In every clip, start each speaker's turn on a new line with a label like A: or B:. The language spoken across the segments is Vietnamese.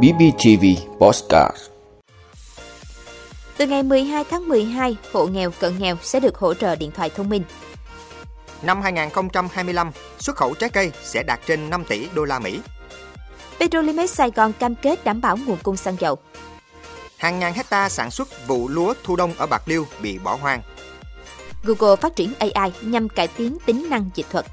A: BBTV Postcard
B: Từ ngày 12 tháng 12, hộ nghèo cận nghèo sẽ được hỗ trợ điện thoại thông minh.
C: Năm 2025, xuất khẩu trái cây sẽ đạt trên 5 tỷ đô la Mỹ.
B: Petrolimex Sài Gòn cam kết đảm bảo nguồn cung xăng dầu.
C: Hàng ngàn hecta sản xuất vụ lúa thu đông ở Bạc Liêu bị bỏ hoang.
B: Google phát triển AI nhằm cải tiến tính năng dịch thuật.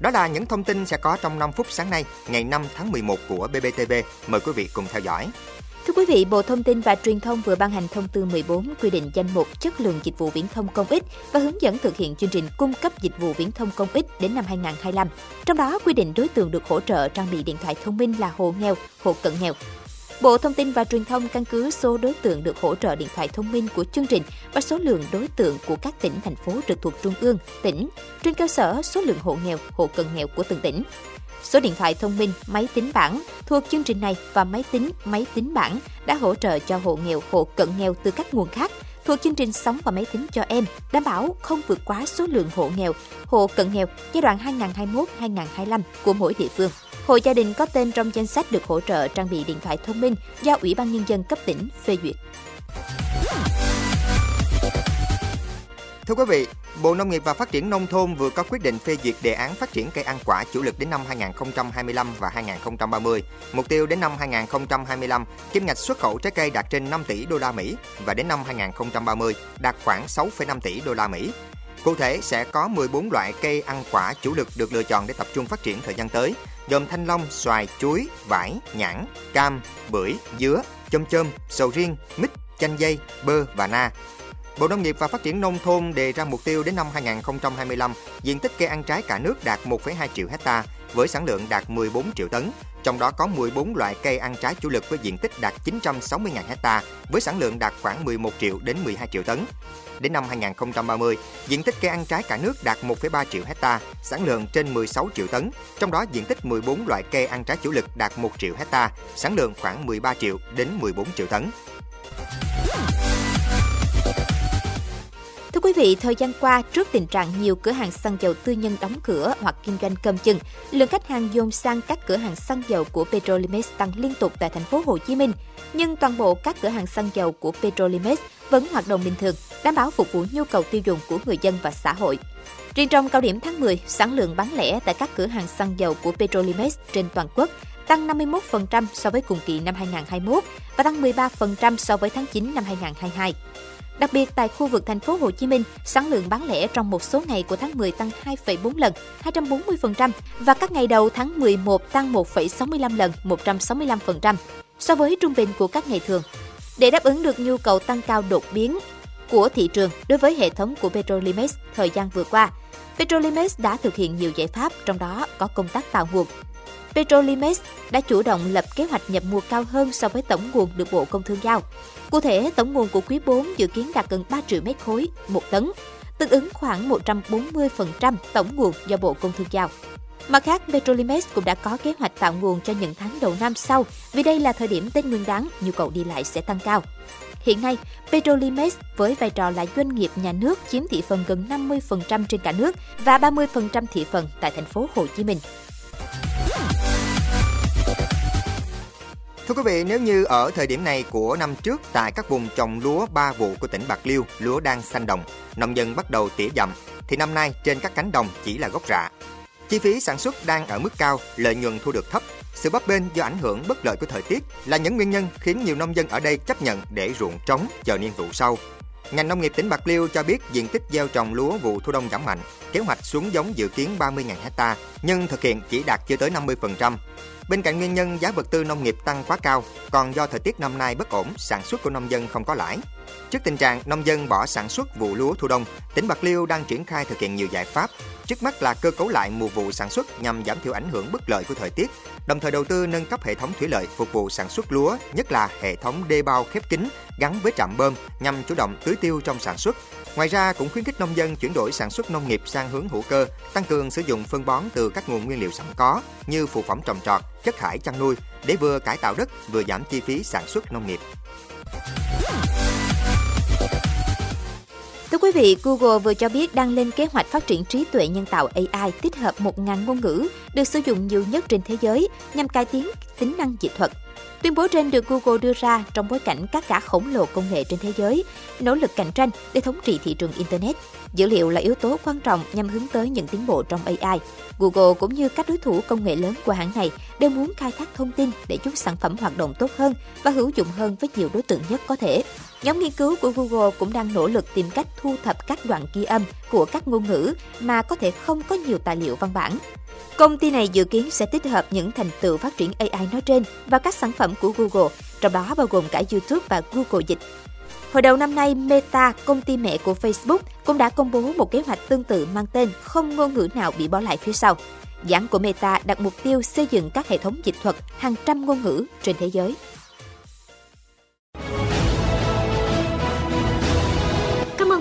C: Đó là những thông tin sẽ có trong 5 phút sáng nay, ngày 5 tháng 11 của BBTV. Mời quý vị cùng theo dõi.
B: Thưa quý vị, Bộ Thông tin và Truyền thông vừa ban hành thông tư 14 quy định danh mục chất lượng dịch vụ viễn thông công ích và hướng dẫn thực hiện chương trình cung cấp dịch vụ viễn thông công ích đến năm 2025. Trong đó quy định đối tượng được hỗ trợ trang bị điện thoại thông minh là hộ nghèo, hộ cận nghèo, Bộ Thông tin và Truyền thông căn cứ số đối tượng được hỗ trợ điện thoại thông minh của chương trình và số lượng đối tượng của các tỉnh, thành phố trực thuộc trung ương, tỉnh, trên cơ sở số lượng hộ nghèo, hộ cận nghèo của từng tỉnh. Số điện thoại thông minh, máy tính bảng thuộc chương trình này và máy tính, máy tính bảng đã hỗ trợ cho hộ nghèo, hộ cận nghèo từ các nguồn khác thuộc chương trình Sống và máy tính cho em, đảm bảo không vượt quá số lượng hộ nghèo, hộ cận nghèo giai đoạn 2021-2025 của mỗi địa phương. Hộ gia đình có tên trong danh sách được hỗ trợ trang bị điện thoại thông minh do Ủy ban Nhân dân cấp tỉnh phê duyệt.
C: Thưa quý vị, Bộ Nông nghiệp và Phát triển Nông thôn vừa có quyết định phê duyệt đề án phát triển cây ăn quả chủ lực đến năm 2025 và 2030. Mục tiêu đến năm 2025, kim ngạch xuất khẩu trái cây đạt trên 5 tỷ đô la Mỹ và đến năm 2030 đạt khoảng 6,5 tỷ đô la Mỹ. Cụ thể sẽ có 14 loại cây ăn quả chủ lực được lựa chọn để tập trung phát triển thời gian tới, gồm thanh long, xoài, chuối, vải, nhãn, cam, bưởi, dứa, chôm chôm, sầu riêng, mít, chanh dây, bơ và na. Bộ Nông nghiệp và Phát triển Nông thôn đề ra mục tiêu đến năm 2025, diện tích cây ăn trái cả nước đạt 1,2 triệu hecta với sản lượng đạt 14 triệu tấn, trong đó có 14 loại cây ăn trái chủ lực với diện tích đạt 960.000 hecta với sản lượng đạt khoảng 11 triệu đến 12 triệu tấn. Đến năm 2030, diện tích cây ăn trái cả nước đạt 1,3 triệu hecta, sản lượng trên 16 triệu tấn, trong đó diện tích 14 loại cây ăn trái chủ lực đạt 1 triệu hecta, sản lượng khoảng 13 triệu đến 14 triệu tấn.
B: Thưa quý vị, thời gian qua, trước tình trạng nhiều cửa hàng xăng dầu tư nhân đóng cửa hoặc kinh doanh cầm chừng, lượng khách hàng dồn sang các cửa hàng xăng dầu của Petrolimex tăng liên tục tại thành phố Hồ Chí Minh. Nhưng toàn bộ các cửa hàng xăng dầu của Petrolimex vẫn hoạt động bình thường, đảm bảo phục vụ nhu cầu tiêu dùng của người dân và xã hội. Riêng trong cao điểm tháng 10, sản lượng bán lẻ tại các cửa hàng xăng dầu của Petrolimex trên toàn quốc tăng 51% so với cùng kỳ năm 2021 và tăng 13% so với tháng 9 năm 2022. Đặc biệt tại khu vực thành phố Hồ Chí Minh, sản lượng bán lẻ trong một số ngày của tháng 10 tăng 2,4 lần, 240% và các ngày đầu tháng 11 tăng 1,65 lần, 165% so với trung bình của các ngày thường. Để đáp ứng được nhu cầu tăng cao đột biến của thị trường đối với hệ thống của Petrolimex thời gian vừa qua, Petrolimex đã thực hiện nhiều giải pháp, trong đó có công tác tạo nguồn, Petrolimex đã chủ động lập kế hoạch nhập mua cao hơn so với tổng nguồn được Bộ Công Thương giao. Cụ thể, tổng nguồn của quý 4 dự kiến đạt gần 3 triệu mét khối một tấn, tương ứng khoảng 140% tổng nguồn do Bộ Công Thương giao. Mặt khác, Petrolimex cũng đã có kế hoạch tạo nguồn cho những tháng đầu năm sau, vì đây là thời điểm Tết Nguyên đán, nhu cầu đi lại sẽ tăng cao. Hiện nay, Petrolimex với vai trò là doanh nghiệp nhà nước chiếm thị phần gần 50% trên cả nước và 30% thị phần tại thành phố Hồ Chí Minh.
C: Thưa quý vị, nếu như ở thời điểm này của năm trước tại các vùng trồng lúa ba vụ của tỉnh Bạc Liêu, lúa đang xanh đồng, nông dân bắt đầu tỉa dặm, thì năm nay trên các cánh đồng chỉ là gốc rạ. Chi phí sản xuất đang ở mức cao, lợi nhuận thu được thấp. Sự bấp bênh do ảnh hưởng bất lợi của thời tiết là những nguyên nhân khiến nhiều nông dân ở đây chấp nhận để ruộng trống chờ niên vụ sau. Ngành nông nghiệp tỉnh Bạc Liêu cho biết diện tích gieo trồng lúa vụ thu đông giảm mạnh, kế hoạch xuống giống dự kiến 30.000 hecta nhưng thực hiện chỉ đạt chưa tới 50%. Bên cạnh nguyên nhân giá vật tư nông nghiệp tăng quá cao, còn do thời tiết năm nay bất ổn, sản xuất của nông dân không có lãi. Trước tình trạng nông dân bỏ sản xuất vụ lúa thu đông, tỉnh Bạc Liêu đang triển khai thực hiện nhiều giải pháp. Trước mắt là cơ cấu lại mùa vụ sản xuất nhằm giảm thiểu ảnh hưởng bất lợi của thời tiết, đồng thời đầu tư nâng cấp hệ thống thủy lợi phục vụ sản xuất lúa, nhất là hệ thống đê bao khép kín gắn với trạm bơm nhằm chủ động tưới tiêu trong sản xuất. Ngoài ra cũng khuyến khích nông dân chuyển đổi sản xuất nông nghiệp sang hướng hữu cơ, tăng cường sử dụng phân bón từ các nguồn nguyên liệu sẵn có như phụ phẩm trồng trọt, chất thải chăn nuôi để vừa cải tạo đất vừa giảm chi phí sản xuất nông nghiệp.
B: Thưa quý vị, Google vừa cho biết đang lên kế hoạch phát triển trí tuệ nhân tạo AI tích hợp 1.000 ngôn ngữ được sử dụng nhiều nhất trên thế giới nhằm cải tiến tính năng dịch thuật. Tuyên bố trên được Google đưa ra trong bối cảnh các cả khổng lồ công nghệ trên thế giới nỗ lực cạnh tranh để thống trị thị trường Internet. Dữ liệu là yếu tố quan trọng nhằm hướng tới những tiến bộ trong AI. Google cũng như các đối thủ công nghệ lớn của hãng này đều muốn khai thác thông tin để giúp sản phẩm hoạt động tốt hơn và hữu dụng hơn với nhiều đối tượng nhất có thể. Nhóm nghiên cứu của Google cũng đang nỗ lực tìm cách thu thập các đoạn ghi âm của các ngôn ngữ mà có thể không có nhiều tài liệu văn bản. Công ty này dự kiến sẽ tích hợp những thành tựu phát triển AI nói trên vào các sản phẩm của Google, trong đó bao gồm cả YouTube và Google Dịch. Hồi đầu năm nay, Meta, công ty mẹ của Facebook, cũng đã công bố một kế hoạch tương tự mang tên không ngôn ngữ nào bị bỏ lại phía sau. Giảng của Meta đặt mục tiêu xây dựng các hệ thống dịch thuật hàng trăm ngôn ngữ trên thế giới.